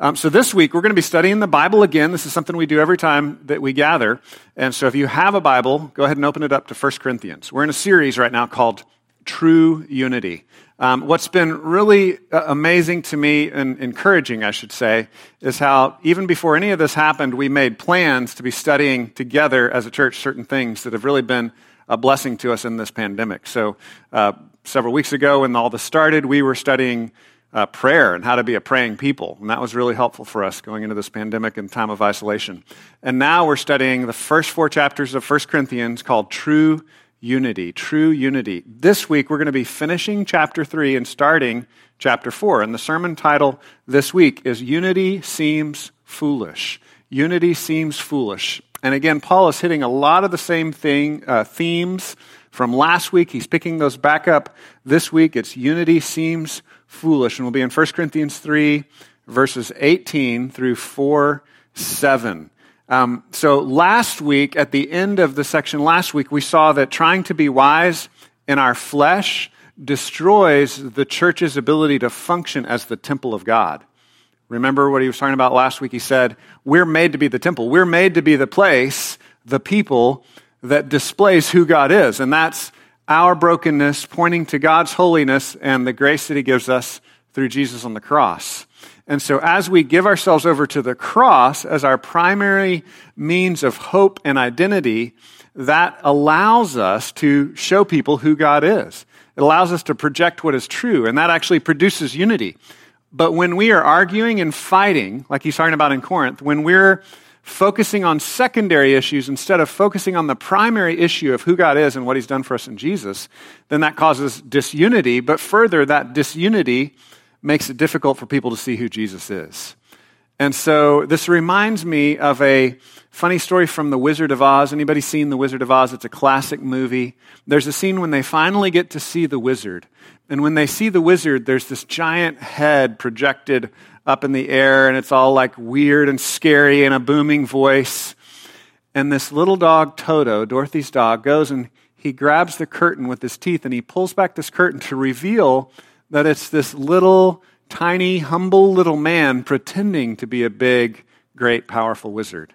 Um, so this week we're going to be studying the Bible again. This is something we do every time that we gather. And so if you have a Bible, go ahead and open it up to 1 Corinthians. We're in a series right now called True Unity. Um, what's been really uh, amazing to me and encouraging, I should say, is how even before any of this happened, we made plans to be studying together as a church certain things that have really been a blessing to us in this pandemic. So, uh, several weeks ago, when all this started, we were studying uh, prayer and how to be a praying people. And that was really helpful for us going into this pandemic and time of isolation. And now we're studying the first four chapters of 1 Corinthians called True Unity. True Unity. This week we're going to be finishing chapter 3 and starting chapter 4. And the sermon title this week is Unity Seems Foolish. Unity Seems Foolish. And again, Paul is hitting a lot of the same thing, uh, themes from last week. He's picking those back up this week. It's unity seems foolish. And we'll be in 1 Corinthians 3, verses 18 through 4 7. Um, so last week, at the end of the section last week, we saw that trying to be wise in our flesh destroys the church's ability to function as the temple of God. Remember what he was talking about last week? He said, We're made to be the temple. We're made to be the place, the people that displays who God is. And that's our brokenness pointing to God's holiness and the grace that He gives us through Jesus on the cross. And so, as we give ourselves over to the cross as our primary means of hope and identity, that allows us to show people who God is. It allows us to project what is true, and that actually produces unity. But when we are arguing and fighting, like he's talking about in Corinth, when we're focusing on secondary issues instead of focusing on the primary issue of who God is and what He's done for us in Jesus, then that causes disunity. But further, that disunity makes it difficult for people to see who Jesus is. And so this reminds me of a funny story from The Wizard of Oz. Anybody seen The Wizard of Oz? It's a classic movie. There's a scene when they finally get to see the wizard. And when they see the wizard, there's this giant head projected up in the air, and it's all like weird and scary and a booming voice. And this little dog, Toto, Dorothy's dog, goes and he grabs the curtain with his teeth and he pulls back this curtain to reveal that it's this little, tiny, humble little man pretending to be a big, great, powerful wizard.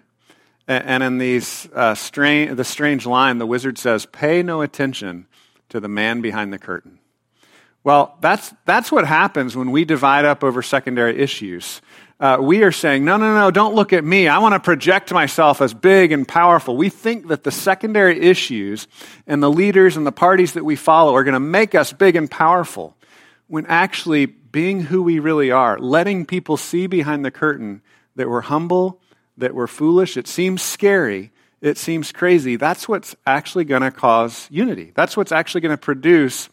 And in these, uh, strange, the strange line, the wizard says, Pay no attention to the man behind the curtain. Well, that's, that's what happens when we divide up over secondary issues. Uh, we are saying, no, no, no, don't look at me. I want to project myself as big and powerful. We think that the secondary issues and the leaders and the parties that we follow are going to make us big and powerful. When actually, being who we really are, letting people see behind the curtain that we're humble, that we're foolish, it seems scary, it seems crazy. That's what's actually going to cause unity. That's what's actually going to produce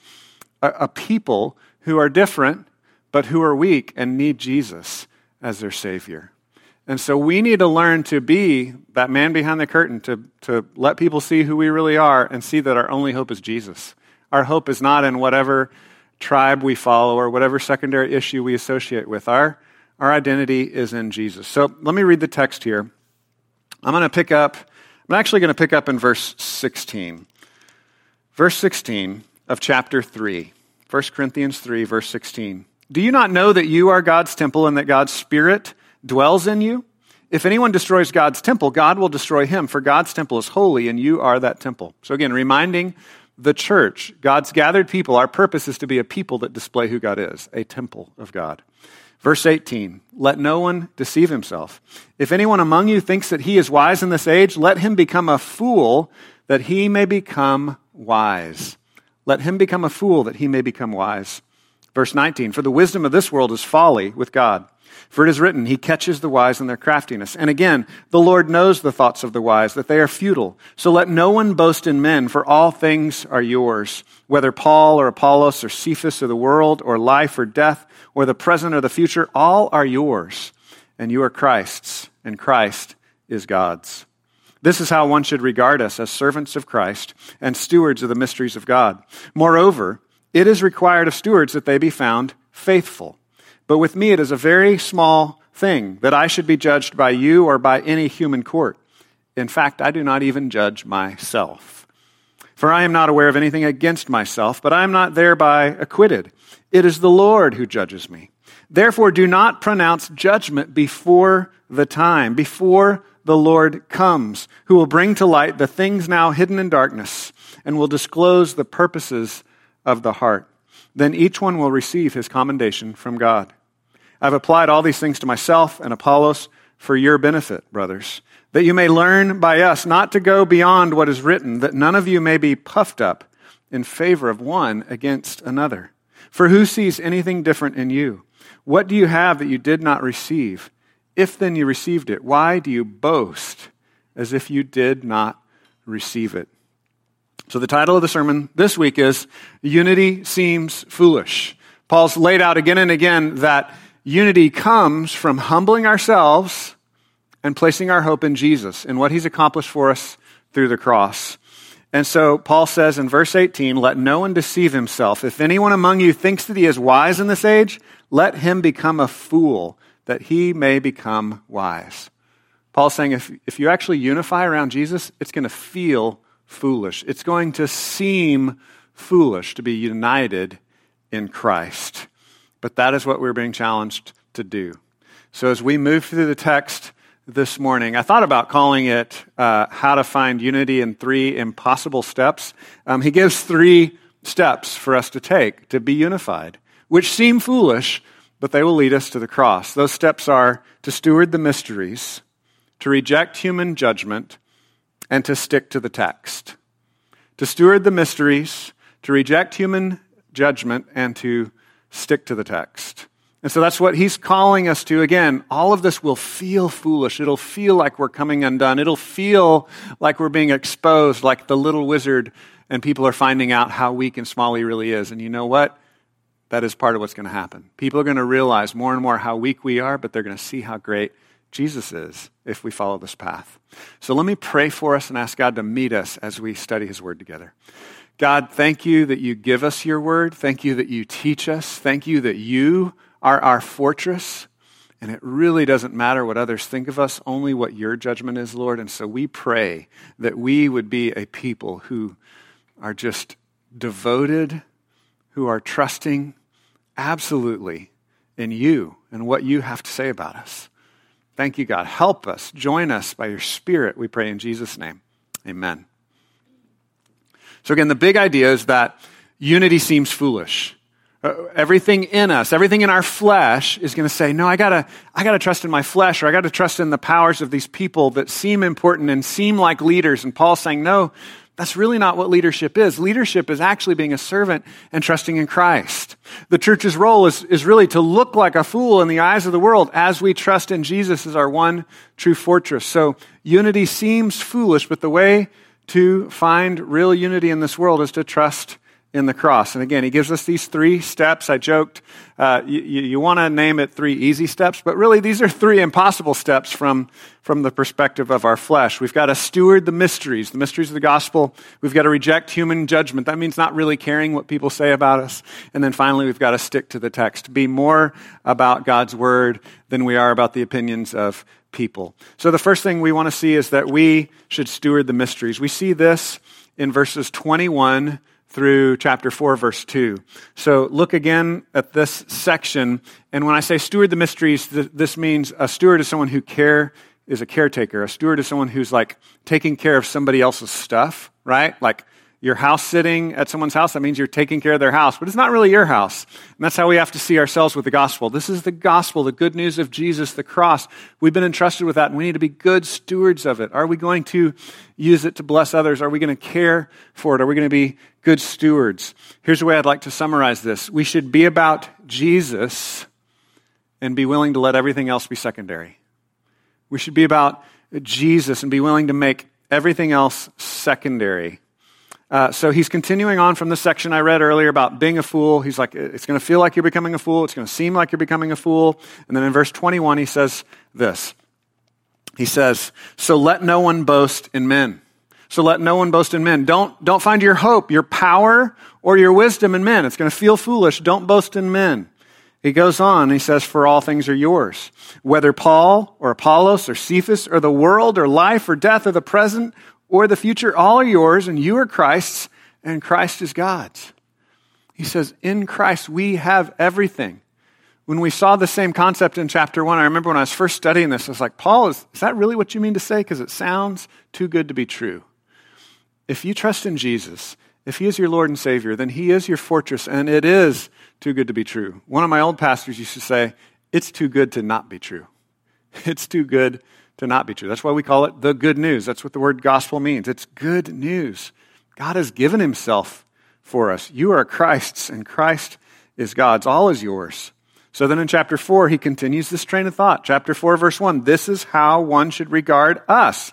a, a people who are different, but who are weak and need Jesus as their Savior. And so we need to learn to be that man behind the curtain, to, to let people see who we really are and see that our only hope is Jesus. Our hope is not in whatever tribe we follow or whatever secondary issue we associate with. Our, our identity is in Jesus. So let me read the text here. I'm going to pick up, I'm actually going to pick up in verse 16. Verse 16 of chapter 3, 1 Corinthians 3, verse 16. Do you not know that you are God's temple and that God's Spirit dwells in you? If anyone destroys God's temple, God will destroy him, for God's temple is holy and you are that temple. So again, reminding the church, God's gathered people, our purpose is to be a people that display who God is, a temple of God. Verse 18, let no one deceive himself. If anyone among you thinks that he is wise in this age, let him become a fool that he may become wise. Let him become a fool that he may become wise. Verse 19 For the wisdom of this world is folly with God. For it is written, He catches the wise in their craftiness. And again, the Lord knows the thoughts of the wise, that they are futile. So let no one boast in men, for all things are yours, whether Paul or Apollos or Cephas or the world or life or death or the present or the future, all are yours. And you are Christ's, and Christ is God's. This is how one should regard us as servants of Christ and stewards of the mysteries of God. Moreover, it is required of stewards that they be found faithful. But with me, it is a very small thing that I should be judged by you or by any human court. In fact, I do not even judge myself. For I am not aware of anything against myself, but I am not thereby acquitted. It is the Lord who judges me. Therefore, do not pronounce judgment before the time, before the Lord comes, who will bring to light the things now hidden in darkness and will disclose the purposes of the heart. Then each one will receive his commendation from God. I've applied all these things to myself and Apollos for your benefit, brothers, that you may learn by us not to go beyond what is written, that none of you may be puffed up in favor of one against another. For who sees anything different in you? What do you have that you did not receive? If then you received it, why do you boast as if you did not receive it? So, the title of the sermon this week is Unity Seems Foolish. Paul's laid out again and again that unity comes from humbling ourselves and placing our hope in Jesus and what he's accomplished for us through the cross. And so Paul says in verse 18, let no one deceive himself. If anyone among you thinks that he is wise in this age, let him become a fool that he may become wise. Paul's saying if, if you actually unify around Jesus, it's going to feel foolish. It's going to seem foolish to be united in Christ. But that is what we're being challenged to do. So as we move through the text this morning, I thought about calling it uh, How to Find Unity in Three Impossible Steps. Um, he gives three steps for us to take to be unified, which seem foolish, but they will lead us to the cross. Those steps are to steward the mysteries, to reject human judgment, and to stick to the text. To steward the mysteries, to reject human judgment, and to stick to the text. And so that's what he's calling us to. Again, all of this will feel foolish. It'll feel like we're coming undone. It'll feel like we're being exposed, like the little wizard, and people are finding out how weak and small he really is. And you know what? That is part of what's going to happen. People are going to realize more and more how weak we are, but they're going to see how great Jesus is if we follow this path. So let me pray for us and ask God to meet us as we study his word together. God, thank you that you give us your word. Thank you that you teach us. Thank you that you are our fortress. And it really doesn't matter what others think of us, only what your judgment is, Lord. And so we pray that we would be a people who are just devoted, who are trusting absolutely in you and what you have to say about us. Thank you, God. Help us. Join us by your Spirit, we pray in Jesus' name. Amen. So, again, the big idea is that unity seems foolish. Uh, everything in us, everything in our flesh is going to say, no, I gotta, I gotta trust in my flesh or I gotta trust in the powers of these people that seem important and seem like leaders. And Paul's saying, no, that's really not what leadership is. Leadership is actually being a servant and trusting in Christ. The church's role is, is really to look like a fool in the eyes of the world as we trust in Jesus as our one true fortress. So unity seems foolish, but the way to find real unity in this world is to trust in the cross. And again, he gives us these three steps. I joked, uh, you, you want to name it three easy steps, but really these are three impossible steps from, from the perspective of our flesh. We've got to steward the mysteries, the mysteries of the gospel. We've got to reject human judgment. That means not really caring what people say about us. And then finally, we've got to stick to the text, be more about God's word than we are about the opinions of people. So the first thing we want to see is that we should steward the mysteries. We see this in verses 21 through chapter 4, verse 2. So look again at this section. And when I say steward the mysteries, this means a steward is someone who care is a caretaker. A steward is someone who's like taking care of somebody else's stuff, right? Like you're house sitting at someone's house, that means you're taking care of their house, but it's not really your house. And that's how we have to see ourselves with the gospel. This is the gospel, the good news of Jesus, the cross. We've been entrusted with that, and we need to be good stewards of it. Are we going to use it to bless others? Are we going to care for it? Are we going to be good stewards? Here's the way I'd like to summarize this we should be about Jesus and be willing to let everything else be secondary. We should be about Jesus and be willing to make everything else secondary. Uh, so he's continuing on from the section I read earlier about being a fool. He's like, it's going to feel like you're becoming a fool. It's going to seem like you're becoming a fool. And then in verse 21, he says this. He says, So let no one boast in men. So let no one boast in men. Don't, don't find your hope, your power, or your wisdom in men. It's going to feel foolish. Don't boast in men. He goes on, he says, For all things are yours. Whether Paul or Apollos or Cephas or the world or life or death or the present or the future, all are yours, and you are Christ's, and Christ is God's. He says, In Christ we have everything. when we saw the same concept in chapter one, I remember when I was first studying this, I was like, Paul, is, is that really what you mean to say? Because it sounds too good to be true. If you trust in Jesus, if he is your Lord and Savior, then he is your fortress, and it is too good to be true. One of my old pastors used to say, It's too good to not be true. It's too good to not be true. That's why we call it the good news. That's what the word gospel means. It's good news. God has given himself for us. You are Christ's, and Christ is God's. All is yours. So then in chapter 4, he continues this train of thought. Chapter 4, verse 1 This is how one should regard us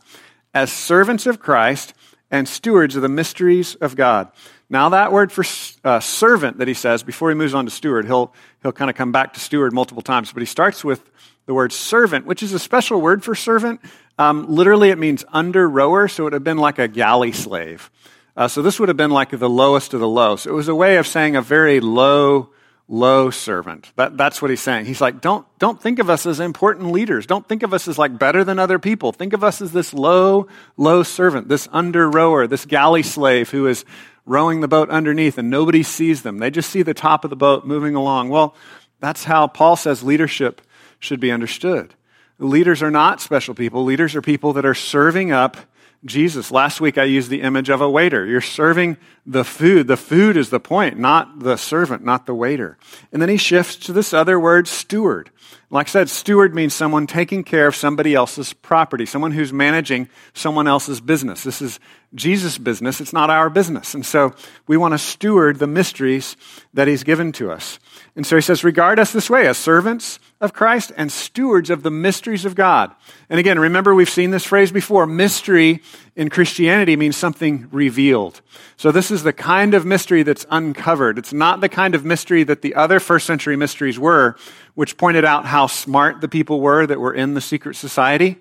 as servants of Christ and stewards of the mysteries of God. Now, that word for uh, servant that he says, before he moves on to steward, he'll, he'll kind of come back to steward multiple times, but he starts with the word servant, which is a special word for servant. Um, literally, it means under rower, so it would have been like a galley slave. Uh, so this would have been like the lowest of the low. So it was a way of saying a very low low servant. That, that's what he's saying. He's like, don't, don't think of us as important leaders. Don't think of us as like better than other people. Think of us as this low, low servant, this under rower, this galley slave who is rowing the boat underneath and nobody sees them. They just see the top of the boat moving along. Well, that's how Paul says leadership should be understood. Leaders are not special people. Leaders are people that are serving up Jesus. Last week I used the image of a waiter. You're serving the food. The food is the point, not the servant, not the waiter. And then he shifts to this other word, steward. Like I said, steward means someone taking care of somebody else's property, someone who's managing someone else's business. This is Jesus' business. It's not our business. And so we want to steward the mysteries that he's given to us. And so he says, regard us this way as servants of Christ and stewards of the mysteries of God. And again, remember we've seen this phrase before. Mystery in Christianity means something revealed. So this is the kind of mystery that's uncovered. It's not the kind of mystery that the other first century mysteries were, which pointed out how smart the people were that were in the secret society.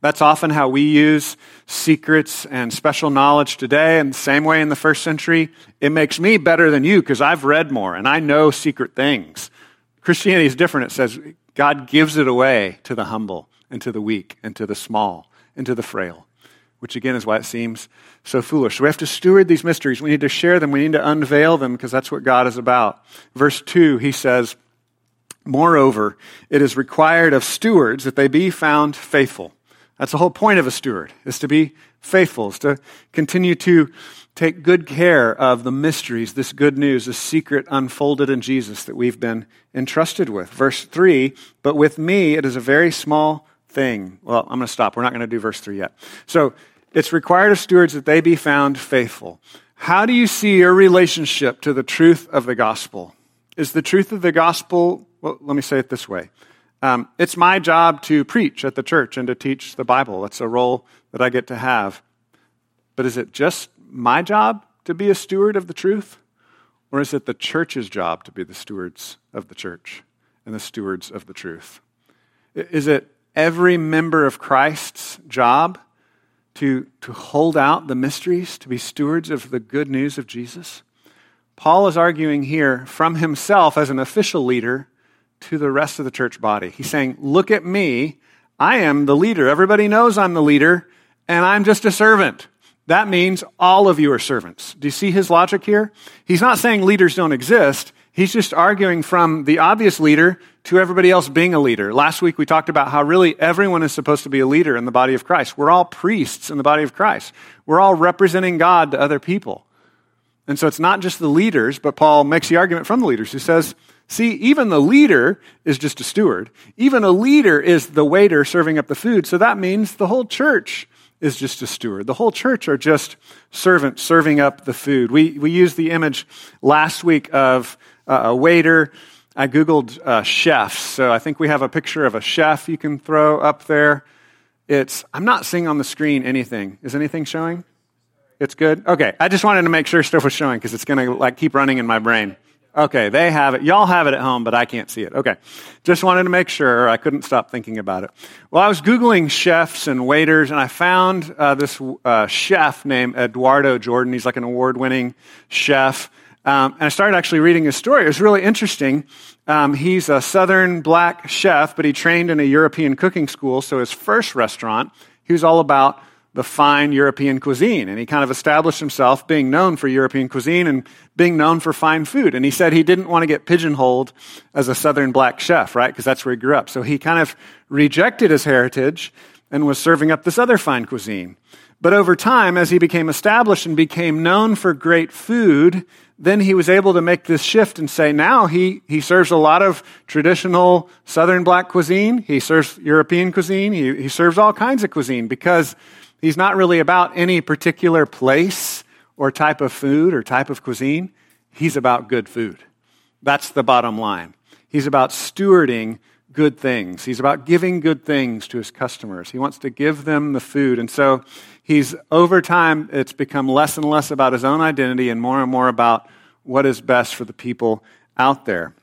That's often how we use secrets and special knowledge today. And the same way in the first century, it makes me better than you because I've read more and I know secret things. Christianity is different. It says God gives it away to the humble and to the weak and to the small and to the frail, which again is why it seems so foolish. So we have to steward these mysteries. We need to share them. We need to unveil them because that's what God is about. Verse 2, he says, Moreover, it is required of stewards that they be found faithful. That's the whole point of a steward, is to be faithful, is to continue to take good care of the mysteries, this good news, this secret unfolded in Jesus that we've been entrusted with. Verse 3 But with me it is a very small thing. Well, I'm going to stop. We're not going to do verse 3 yet. So it's required of stewards that they be found faithful. How do you see your relationship to the truth of the gospel? Is the truth of the gospel, well, let me say it this way um, it's my job to preach at the church and to teach the Bible. That's a role that I get to have. But is it just my job to be a steward of the truth? Or is it the church's job to be the stewards of the church and the stewards of the truth? Is it every member of Christ's job to, to hold out the mysteries, to be stewards of the good news of Jesus? Paul is arguing here from himself as an official leader to the rest of the church body. He's saying, Look at me. I am the leader. Everybody knows I'm the leader, and I'm just a servant. That means all of you are servants. Do you see his logic here? He's not saying leaders don't exist. He's just arguing from the obvious leader to everybody else being a leader. Last week we talked about how really everyone is supposed to be a leader in the body of Christ. We're all priests in the body of Christ. We're all representing God to other people. And so it's not just the leaders, but Paul makes the argument from the leaders who says, See, even the leader is just a steward. Even a leader is the waiter serving up the food. So that means the whole church is just a steward. The whole church are just servants serving up the food. We, we used the image last week of a waiter. I Googled uh, chefs. So I think we have a picture of a chef you can throw up there. It's, I'm not seeing on the screen anything. Is anything showing? It's good? Okay. I just wanted to make sure stuff was showing because it's going to like keep running in my brain. Okay, they have it. Y'all have it at home, but I can't see it. Okay. Just wanted to make sure. I couldn't stop thinking about it. Well, I was Googling chefs and waiters, and I found uh, this uh, chef named Eduardo Jordan. He's like an award winning chef. Um, and I started actually reading his story. It was really interesting. Um, he's a southern black chef, but he trained in a European cooking school. So his first restaurant, he was all about the fine European cuisine. And he kind of established himself being known for European cuisine and being known for fine food. And he said he didn't want to get pigeonholed as a southern black chef, right? Because that's where he grew up. So he kind of rejected his heritage and was serving up this other fine cuisine. But over time, as he became established and became known for great food, then he was able to make this shift and say now he, he serves a lot of traditional southern black cuisine. He serves European cuisine. He, he serves all kinds of cuisine because he's not really about any particular place or type of food or type of cuisine. He's about good food. That's the bottom line. He's about stewarding good things. He's about giving good things to his customers. He wants to give them the food. And so he's, over time, it's become less and less about his own identity and more and more about what is best for the people out there.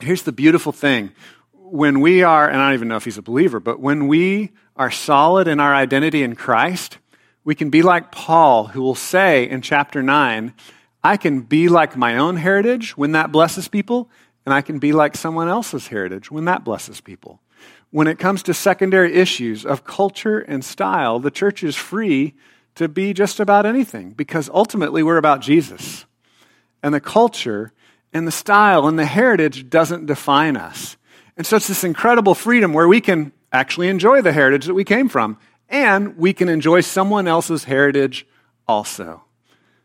Here's the beautiful thing. When we are, and I don't even know if he's a believer, but when we are solid in our identity in Christ, we can be like Paul, who will say in chapter 9, I can be like my own heritage when that blesses people, and I can be like someone else's heritage when that blesses people. When it comes to secondary issues of culture and style, the church is free to be just about anything because ultimately we're about Jesus. And the culture and the style and the heritage doesn't define us. And so it's this incredible freedom where we can actually enjoy the heritage that we came from and we can enjoy someone else's heritage also.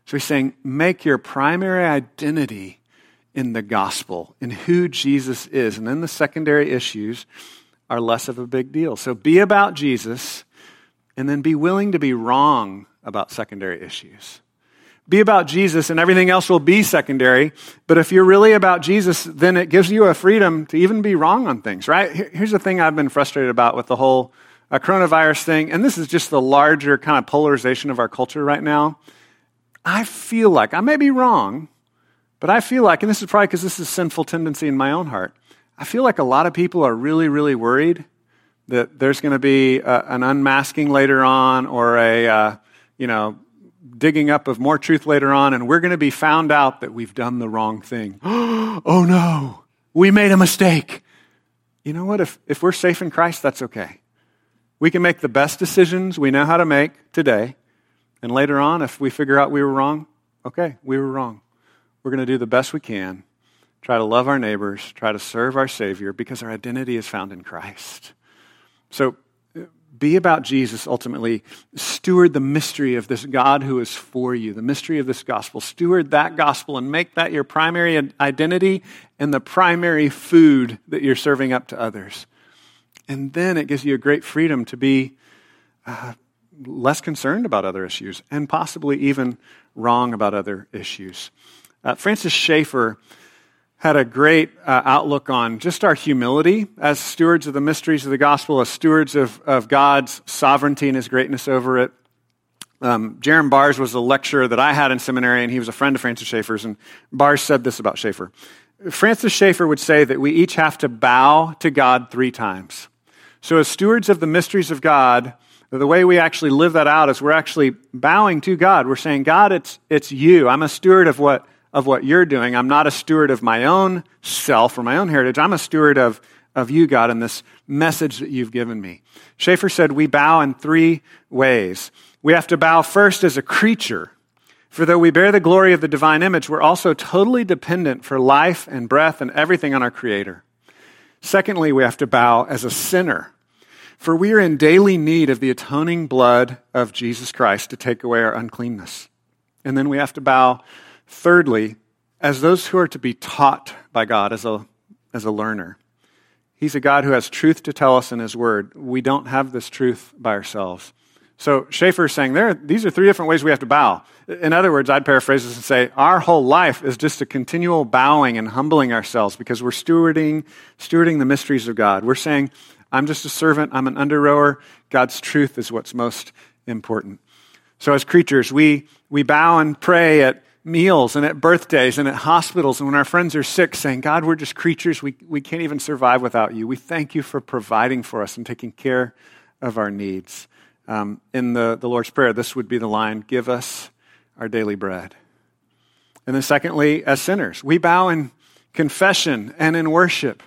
So he's saying, make your primary identity in the gospel, in who Jesus is. And then the secondary issues are less of a big deal. So be about Jesus and then be willing to be wrong about secondary issues. Be about Jesus and everything else will be secondary. But if you're really about Jesus, then it gives you a freedom to even be wrong on things, right? Here's the thing I've been frustrated about with the whole uh, coronavirus thing, and this is just the larger kind of polarization of our culture right now. I feel like, I may be wrong, but I feel like, and this is probably because this is sinful tendency in my own heart, I feel like a lot of people are really, really worried that there's going to be a, an unmasking later on or a, uh, you know, digging up of more truth later on, and we're going to be found out that we've done the wrong thing. oh no, we made a mistake. You know what? If, if we're safe in Christ, that's okay. We can make the best decisions we know how to make today, and later on, if we figure out we were wrong, okay, we were wrong. We're going to do the best we can, try to love our neighbors, try to serve our Savior, because our identity is found in Christ. So be about Jesus ultimately. Steward the mystery of this God who is for you, the mystery of this gospel. Steward that gospel and make that your primary identity and the primary food that you're serving up to others. And then it gives you a great freedom to be uh, less concerned about other issues and possibly even wrong about other issues. Uh, Francis Schaeffer had a great uh, outlook on just our humility as stewards of the mysteries of the gospel, as stewards of, of God's sovereignty and his greatness over it. Um, Jerram Barrs was a lecturer that I had in seminary, and he was a friend of Francis Schaeffer's. And Barrs said this about Schaeffer Francis Schaeffer would say that we each have to bow to God three times. So, as stewards of the mysteries of God, the way we actually live that out is we're actually bowing to God. We're saying, God, it's, it's you. I'm a steward of what of what you're doing. I'm not a steward of my own self or my own heritage. I'm a steward of, of you, God, and this message that you've given me. Schaeffer said we bow in three ways. We have to bow first as a creature. For though we bear the glory of the divine image, we're also totally dependent for life and breath and everything on our Creator. Secondly, we have to bow as a sinner. For we are in daily need of the atoning blood of Jesus Christ to take away our uncleanness. And then we have to bow Thirdly, as those who are to be taught by God as a, as a learner, He's a God who has truth to tell us in His Word. We don't have this truth by ourselves. So Schaeffer is saying there, these are three different ways we have to bow. In other words, I'd paraphrase this and say, our whole life is just a continual bowing and humbling ourselves because we're stewarding, stewarding the mysteries of God. We're saying, I'm just a servant, I'm an under rower. God's truth is what's most important. So as creatures, we, we bow and pray at meals and at birthdays and at hospitals and when our friends are sick, saying, God, we're just creatures. We, we can't even survive without you. We thank you for providing for us and taking care of our needs. Um, in the, the Lord's Prayer, this would be the line Give us our daily bread. And then, secondly, as sinners, we bow in confession and in worship.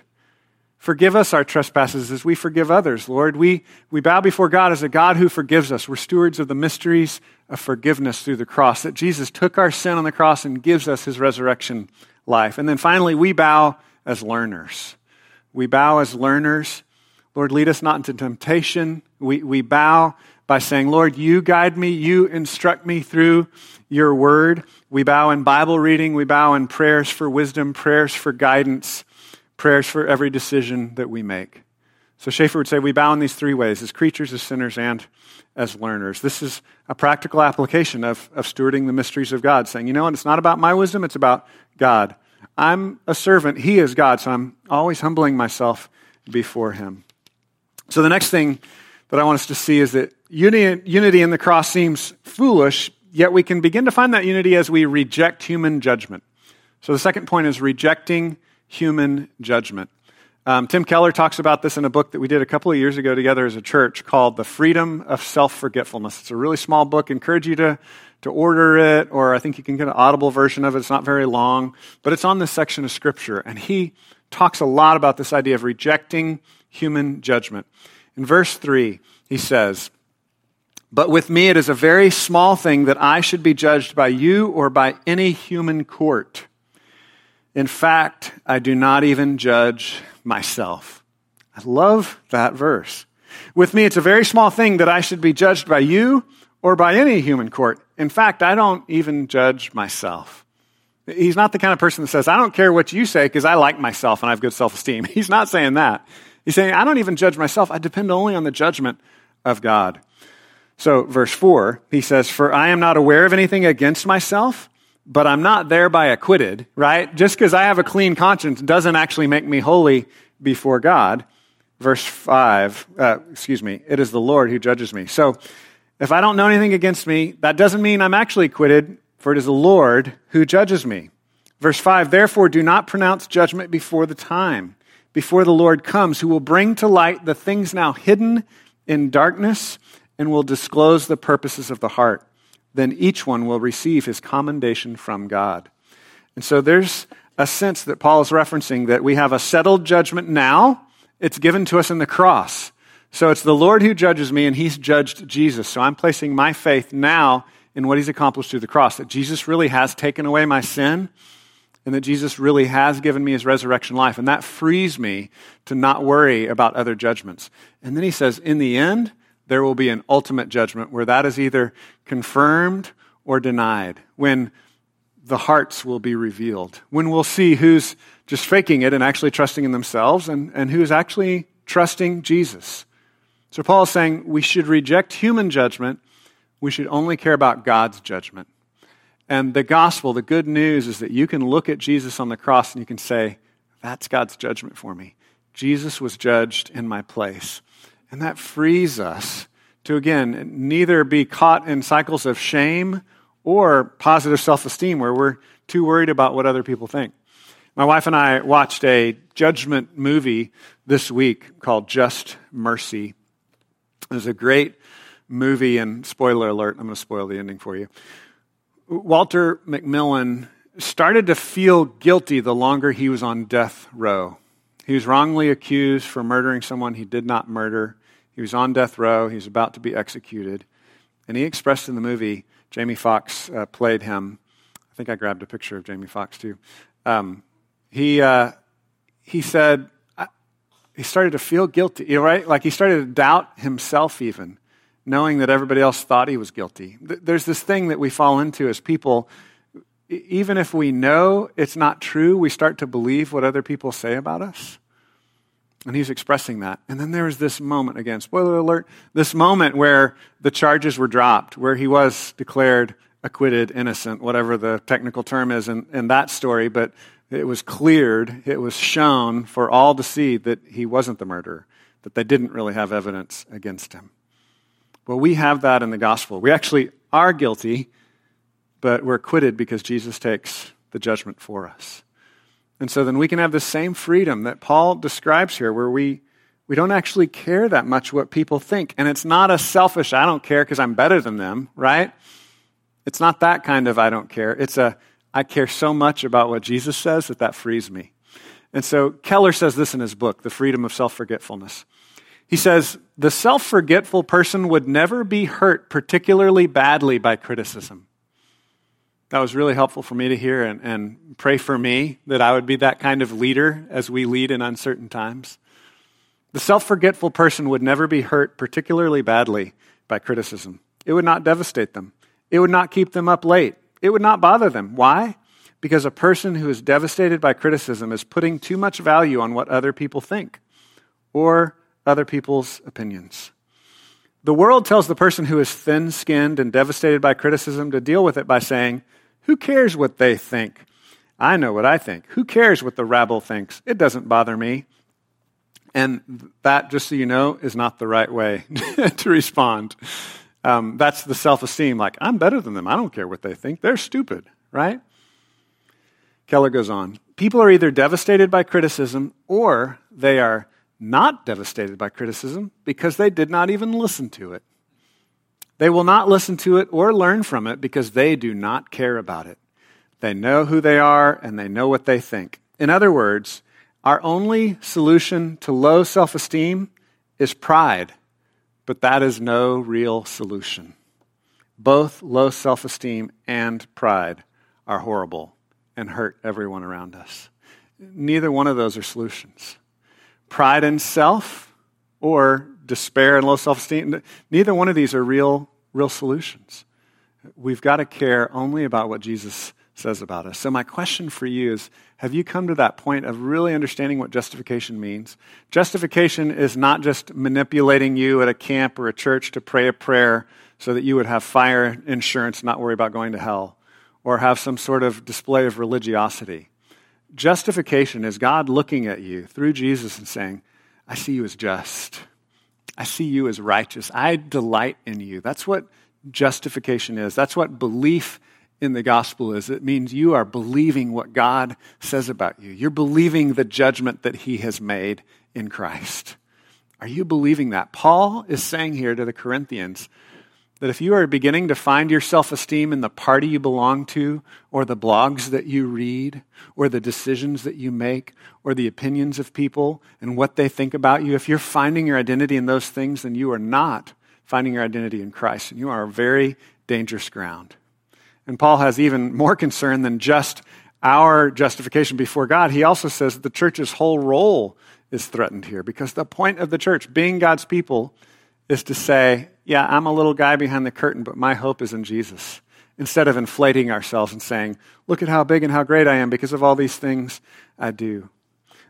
Forgive us our trespasses as we forgive others, Lord. We, we bow before God as a God who forgives us. We're stewards of the mysteries of forgiveness through the cross, that Jesus took our sin on the cross and gives us his resurrection life. And then finally, we bow as learners. We bow as learners. Lord, lead us not into temptation. We, we bow by saying, Lord, you guide me, you instruct me through your word. We bow in Bible reading, we bow in prayers for wisdom, prayers for guidance prayers for every decision that we make. So Schaeffer would say we bow in these three ways as creatures, as sinners, and as learners. This is a practical application of, of stewarding the mysteries of God, saying, you know what, it's not about my wisdom, it's about God. I'm a servant, He is God, so I'm always humbling myself before Him. So the next thing that I want us to see is that unity in the cross seems foolish, yet we can begin to find that unity as we reject human judgment. So the second point is rejecting human judgment. Um, Tim Keller talks about this in a book that we did a couple of years ago together as a church called The Freedom of Self Forgetfulness. It's a really small book. Encourage you to, to order it, or I think you can get an audible version of it. It's not very long, but it's on this section of Scripture. And he talks a lot about this idea of rejecting human judgment. In verse 3, he says, But with me it is a very small thing that I should be judged by you or by any human court. In fact, I do not even judge myself. I love that verse. With me, it's a very small thing that I should be judged by you or by any human court. In fact, I don't even judge myself. He's not the kind of person that says, I don't care what you say because I like myself and I have good self esteem. He's not saying that. He's saying, I don't even judge myself. I depend only on the judgment of God. So, verse 4, he says, For I am not aware of anything against myself but I'm not thereby acquitted, right? Just because I have a clean conscience doesn't actually make me holy before God. Verse 5, uh, excuse me, it is the Lord who judges me. So if I don't know anything against me, that doesn't mean I'm actually acquitted, for it is the Lord who judges me. Verse 5, therefore do not pronounce judgment before the time, before the Lord comes, who will bring to light the things now hidden in darkness and will disclose the purposes of the heart then each one will receive his commendation from God. And so there's a sense that Paul is referencing that we have a settled judgment now. It's given to us in the cross. So it's the Lord who judges me, and he's judged Jesus. So I'm placing my faith now in what he's accomplished through the cross, that Jesus really has taken away my sin, and that Jesus really has given me his resurrection life. And that frees me to not worry about other judgments. And then he says, in the end, there will be an ultimate judgment where that is either confirmed or denied, when the hearts will be revealed, when we'll see who's just faking it and actually trusting in themselves and, and who's actually trusting Jesus. So Paul is saying we should reject human judgment, we should only care about God's judgment. And the gospel, the good news, is that you can look at Jesus on the cross and you can say, That's God's judgment for me. Jesus was judged in my place. And that frees us to, again, neither be caught in cycles of shame or positive self esteem where we're too worried about what other people think. My wife and I watched a judgment movie this week called Just Mercy. It was a great movie, and spoiler alert, I'm going to spoil the ending for you. Walter McMillan started to feel guilty the longer he was on death row. He was wrongly accused for murdering someone he did not murder. He was on death row. He was about to be executed. And he expressed in the movie, Jamie Foxx uh, played him. I think I grabbed a picture of Jamie Foxx too. Um, he, uh, he said, he started to feel guilty, you right? Like he started to doubt himself even, knowing that everybody else thought he was guilty. There's this thing that we fall into as people. Even if we know it's not true, we start to believe what other people say about us. And he's expressing that. And then there was this moment, again, spoiler alert, this moment where the charges were dropped, where he was declared acquitted, innocent, whatever the technical term is in, in that story, but it was cleared, it was shown for all to see that he wasn't the murderer, that they didn't really have evidence against him. Well, we have that in the gospel. We actually are guilty, but we're acquitted because Jesus takes the judgment for us. And so then we can have the same freedom that Paul describes here, where we, we don't actually care that much what people think. And it's not a selfish, I don't care because I'm better than them, right? It's not that kind of I don't care. It's a, I care so much about what Jesus says that that frees me. And so Keller says this in his book, The Freedom of Self Forgetfulness. He says, The self forgetful person would never be hurt particularly badly by criticism. That was really helpful for me to hear and, and pray for me that I would be that kind of leader as we lead in uncertain times. The self forgetful person would never be hurt particularly badly by criticism. It would not devastate them, it would not keep them up late, it would not bother them. Why? Because a person who is devastated by criticism is putting too much value on what other people think or other people's opinions. The world tells the person who is thin skinned and devastated by criticism to deal with it by saying, Who cares what they think? I know what I think. Who cares what the rabble thinks? It doesn't bother me. And that, just so you know, is not the right way to respond. Um, that's the self esteem, like, I'm better than them. I don't care what they think. They're stupid, right? Keller goes on People are either devastated by criticism or they are not devastated by criticism because they did not even listen to it. They will not listen to it or learn from it because they do not care about it. They know who they are and they know what they think. In other words, our only solution to low self esteem is pride, but that is no real solution. Both low self esteem and pride are horrible and hurt everyone around us. Neither one of those are solutions. Pride in self or despair and low self esteem, neither one of these are real, real solutions. We've got to care only about what Jesus says about us. So, my question for you is Have you come to that point of really understanding what justification means? Justification is not just manipulating you at a camp or a church to pray a prayer so that you would have fire insurance, not worry about going to hell or have some sort of display of religiosity. Justification is God looking at you through Jesus and saying, I see you as just. I see you as righteous. I delight in you. That's what justification is. That's what belief in the gospel is. It means you are believing what God says about you. You're believing the judgment that he has made in Christ. Are you believing that? Paul is saying here to the Corinthians, that if you are beginning to find your self esteem in the party you belong to, or the blogs that you read, or the decisions that you make, or the opinions of people and what they think about you, if you're finding your identity in those things, then you are not finding your identity in Christ, and you are a very dangerous ground. And Paul has even more concern than just our justification before God. He also says that the church's whole role is threatened here because the point of the church, being God's people, is to say, yeah, I'm a little guy behind the curtain, but my hope is in Jesus. Instead of inflating ourselves and saying, look at how big and how great I am because of all these things I do.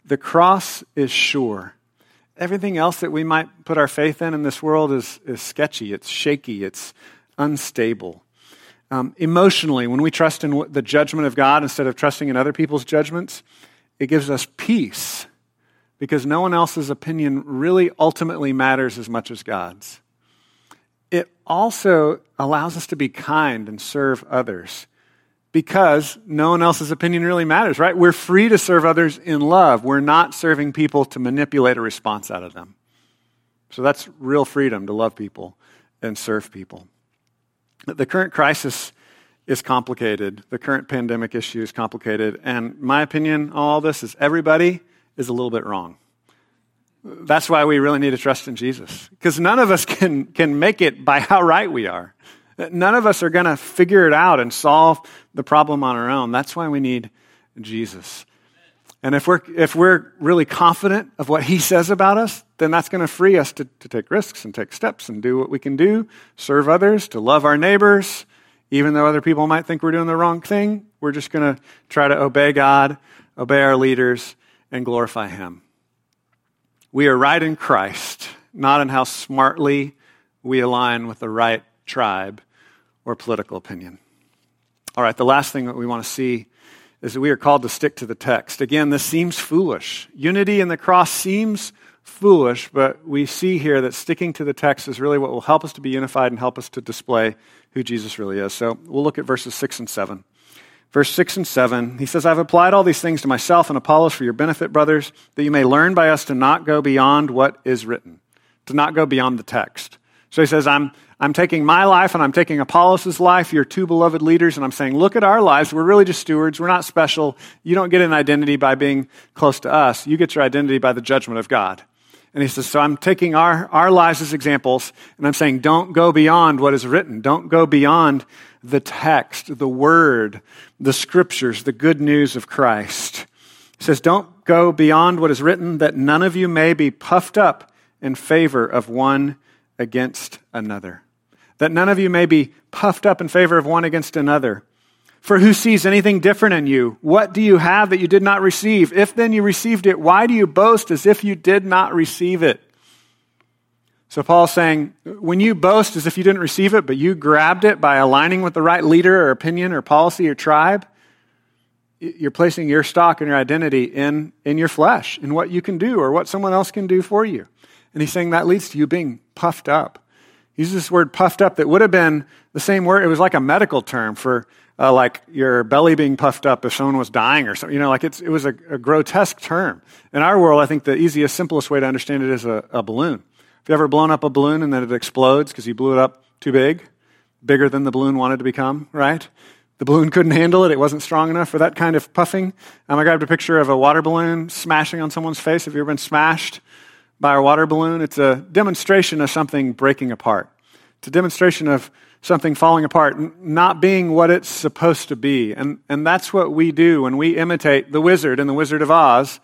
The cross is sure. Everything else that we might put our faith in in this world is, is sketchy, it's shaky, it's unstable. Um, emotionally, when we trust in the judgment of God instead of trusting in other people's judgments, it gives us peace because no one else's opinion really ultimately matters as much as God's it also allows us to be kind and serve others because no one else's opinion really matters, right? We're free to serve others in love. We're not serving people to manipulate a response out of them. So that's real freedom to love people and serve people. The current crisis is complicated. The current pandemic issue is complicated. And my opinion on all this is everybody is a little bit wrong. That's why we really need to trust in Jesus. Because none of us can, can make it by how right we are. None of us are going to figure it out and solve the problem on our own. That's why we need Jesus. And if we're, if we're really confident of what he says about us, then that's going to free us to, to take risks and take steps and do what we can do, serve others, to love our neighbors. Even though other people might think we're doing the wrong thing, we're just going to try to obey God, obey our leaders, and glorify him. We are right in Christ, not in how smartly we align with the right tribe or political opinion. All right, the last thing that we want to see is that we are called to stick to the text. Again, this seems foolish. Unity in the cross seems foolish, but we see here that sticking to the text is really what will help us to be unified and help us to display who Jesus really is. So we'll look at verses 6 and 7 verse 6 and 7, he says, I've applied all these things to myself and Apollos for your benefit, brothers, that you may learn by us to not go beyond what is written, to not go beyond the text. So he says, I'm, I'm taking my life and I'm taking Apollos' life, your two beloved leaders, and I'm saying, look at our lives. We're really just stewards. We're not special. You don't get an identity by being close to us. You get your identity by the judgment of God. And he says, so I'm taking our, our lives as examples, and I'm saying, don't go beyond what is written. Don't go beyond the text, the word, the scriptures, the good news of Christ. He says, don't go beyond what is written, that none of you may be puffed up in favor of one against another. That none of you may be puffed up in favor of one against another. For who sees anything different in you? What do you have that you did not receive? If then you received it, why do you boast as if you did not receive it? So Paul's saying, when you boast as if you didn't receive it, but you grabbed it by aligning with the right leader or opinion or policy or tribe, you're placing your stock and your identity in, in your flesh, in what you can do or what someone else can do for you. And he's saying that leads to you being puffed up. He uses this word puffed up that would have been the same word. It was like a medical term for uh, like your belly being puffed up if someone was dying or something. You know, like it was a, a, grotesque term. In our world, I think the easiest, simplest way to understand it is a, a balloon. Have you ever blown up a balloon and then it explodes because you blew it up too big? Bigger than the balloon wanted to become, right? The balloon couldn't handle it. It wasn't strong enough for that kind of puffing. Um, I grabbed a picture of a water balloon smashing on someone's face. Have you ever been smashed? by a water balloon. It's a demonstration of something breaking apart. It's a demonstration of something falling apart, not being what it's supposed to be. And, and that's what we do when we imitate the wizard in The Wizard of Oz,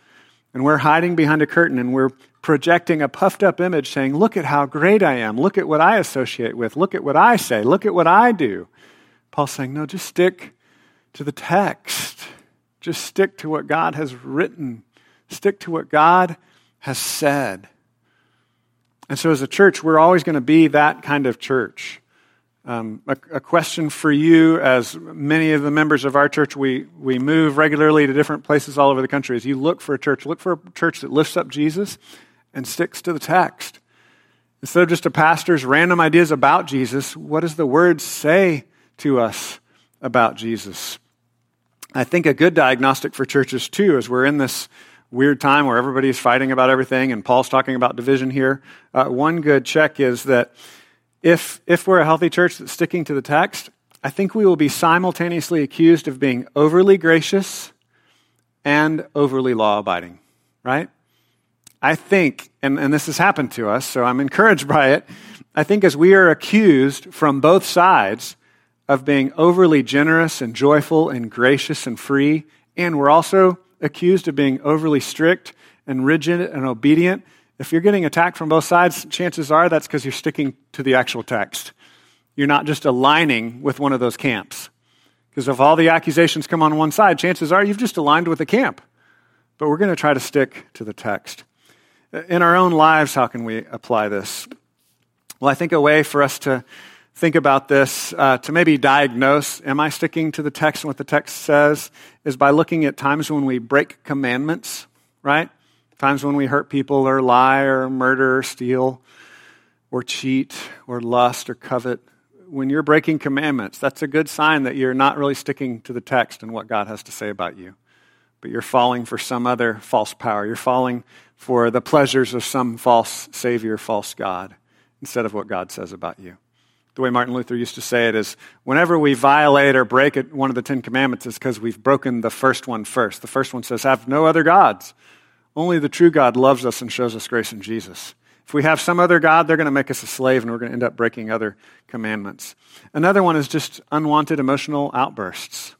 and we're hiding behind a curtain and we're projecting a puffed up image saying, Look at how great I am. Look at what I associate with. Look at what I say. Look at what I do. Paul's saying, No, just stick to the text. Just stick to what God has written. Stick to what God has said. And so, as a church, we're always going to be that kind of church. Um, a, a, question for you, as many of the members of our church, we, we move regularly to different places all over the country. As you look for a church, look for a church that lifts up Jesus and sticks to the text. Instead of just a pastor's random ideas about Jesus, what does the word say to us about Jesus? I think a good diagnostic for churches, too, as we're in this weird time where everybody's fighting about everything, and Paul's talking about division here. Uh, one good check is that if, if we're a healthy church that's sticking to the text, I think we will be simultaneously accused of being overly gracious and overly law abiding, right? I think, and, and this has happened to us, so I'm encouraged by it. I think as we are accused from both sides of being overly generous and joyful and gracious and free, and we're also accused of being overly strict and rigid and obedient, if you're getting attacked from both sides, chances are that's because you're sticking to the actual text. You're not just aligning with one of those camps. Because if all the accusations come on one side, chances are you've just aligned with a camp. But we're going to try to stick to the text. In our own lives, how can we apply this? Well, I think a way for us to think about this, uh, to maybe diagnose, am I sticking to the text and what the text says, is by looking at times when we break commandments, right? Times when we hurt people or lie or murder or steal or cheat or lust or covet. When you're breaking commandments, that's a good sign that you're not really sticking to the text and what God has to say about you. But you're falling for some other false power. You're falling for the pleasures of some false Savior, false God, instead of what God says about you the way Martin Luther used to say it is whenever we violate or break one of the Ten Commandments, it's because we've broken the first one first. The first one says, Have no other gods. Only the true God loves us and shows us grace in Jesus. If we have some other God, they're going to make us a slave and we're going to end up breaking other commandments. Another one is just unwanted emotional outbursts.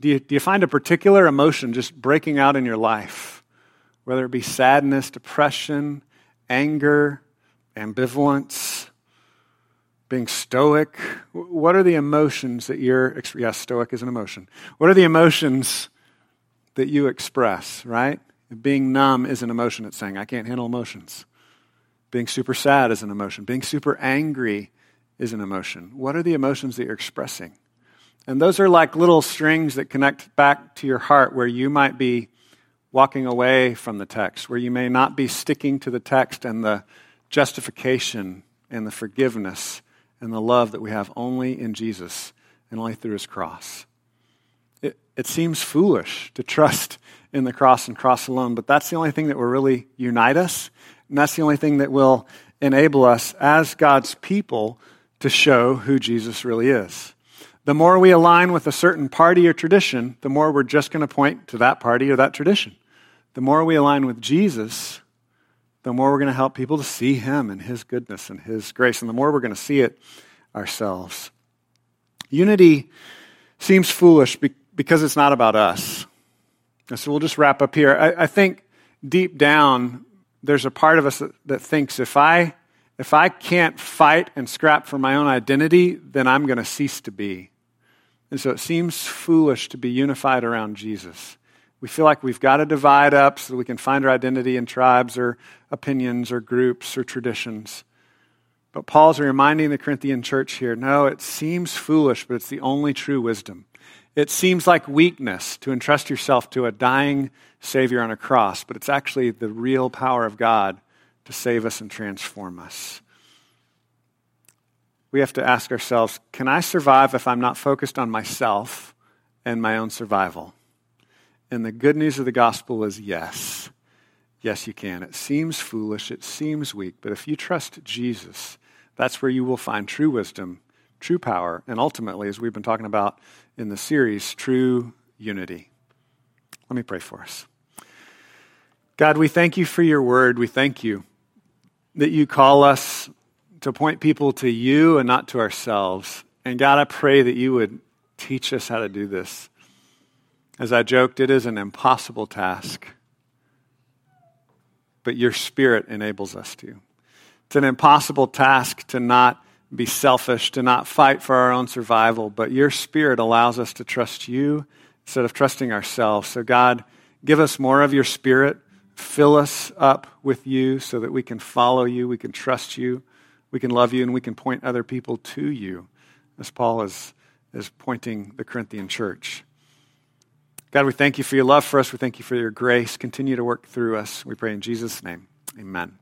Do you, do you find a particular emotion just breaking out in your life? Whether it be sadness, depression, anger, ambivalence, being stoic? What are the emotions that you're, yes, stoic is an emotion. What are the emotions that you express, right? Being numb is an emotion. It's saying, I can't handle emotions. Being super sad is an emotion. Being super angry is an emotion. What are the emotions that you're expressing? And those are like little strings that connect back to your heart where you might be walking away from the text, where you may not be sticking to the text and the justification and the forgiveness and the love that we have only in Jesus and only through his cross. It, it seems foolish to trust in the cross and cross alone, but that's the only thing that will really unite us. And that's the only thing that will enable us as God's people to show who Jesus really is. The more we align with a certain party or tradition, the more we're just going to point to that party or that tradition. The more we align with Jesus, the more we're going to help people to see Him and His goodness and His grace, and the more we're going to see it ourselves. Unity seems foolish because it's not about us. And so we'll just wrap up here. I, I think deep down, there's a part of us that, that thinks if I if I can't fight and scrap for my own identity, then I'm going to cease to be. And so it seems foolish to be unified around Jesus. We feel like we've got to divide up so that we can find our identity in tribes or opinions or groups or traditions. But Paul's reminding the Corinthian church here no, it seems foolish, but it's the only true wisdom. It seems like weakness to entrust yourself to a dying Savior on a cross, but it's actually the real power of God to save us and transform us. We have to ask ourselves can I survive if I'm not focused on myself and my own survival? And the good news of the gospel is yes. Yes, you can. It seems foolish, it seems weak, but if you trust Jesus, that's where you will find true wisdom, true power, and ultimately, as we've been talking about in the series, true unity. Let me pray for us. God, we thank you for your word. We thank you that you call us to point people to you and not to ourselves. And God, I pray that you would teach us how to do this. As I joked, it is an impossible task, but your spirit enables us to. It's an impossible task to not be selfish, to not fight for our own survival, but your spirit allows us to trust you instead of trusting ourselves. So, God, give us more of your spirit Fill us up with you so that we can follow you, we can trust you, we can love you, and we can point other people to you, as Paul is, is pointing the Corinthian church. God, we thank you for your love for us. We thank you for your grace. Continue to work through us. We pray in Jesus' name. Amen.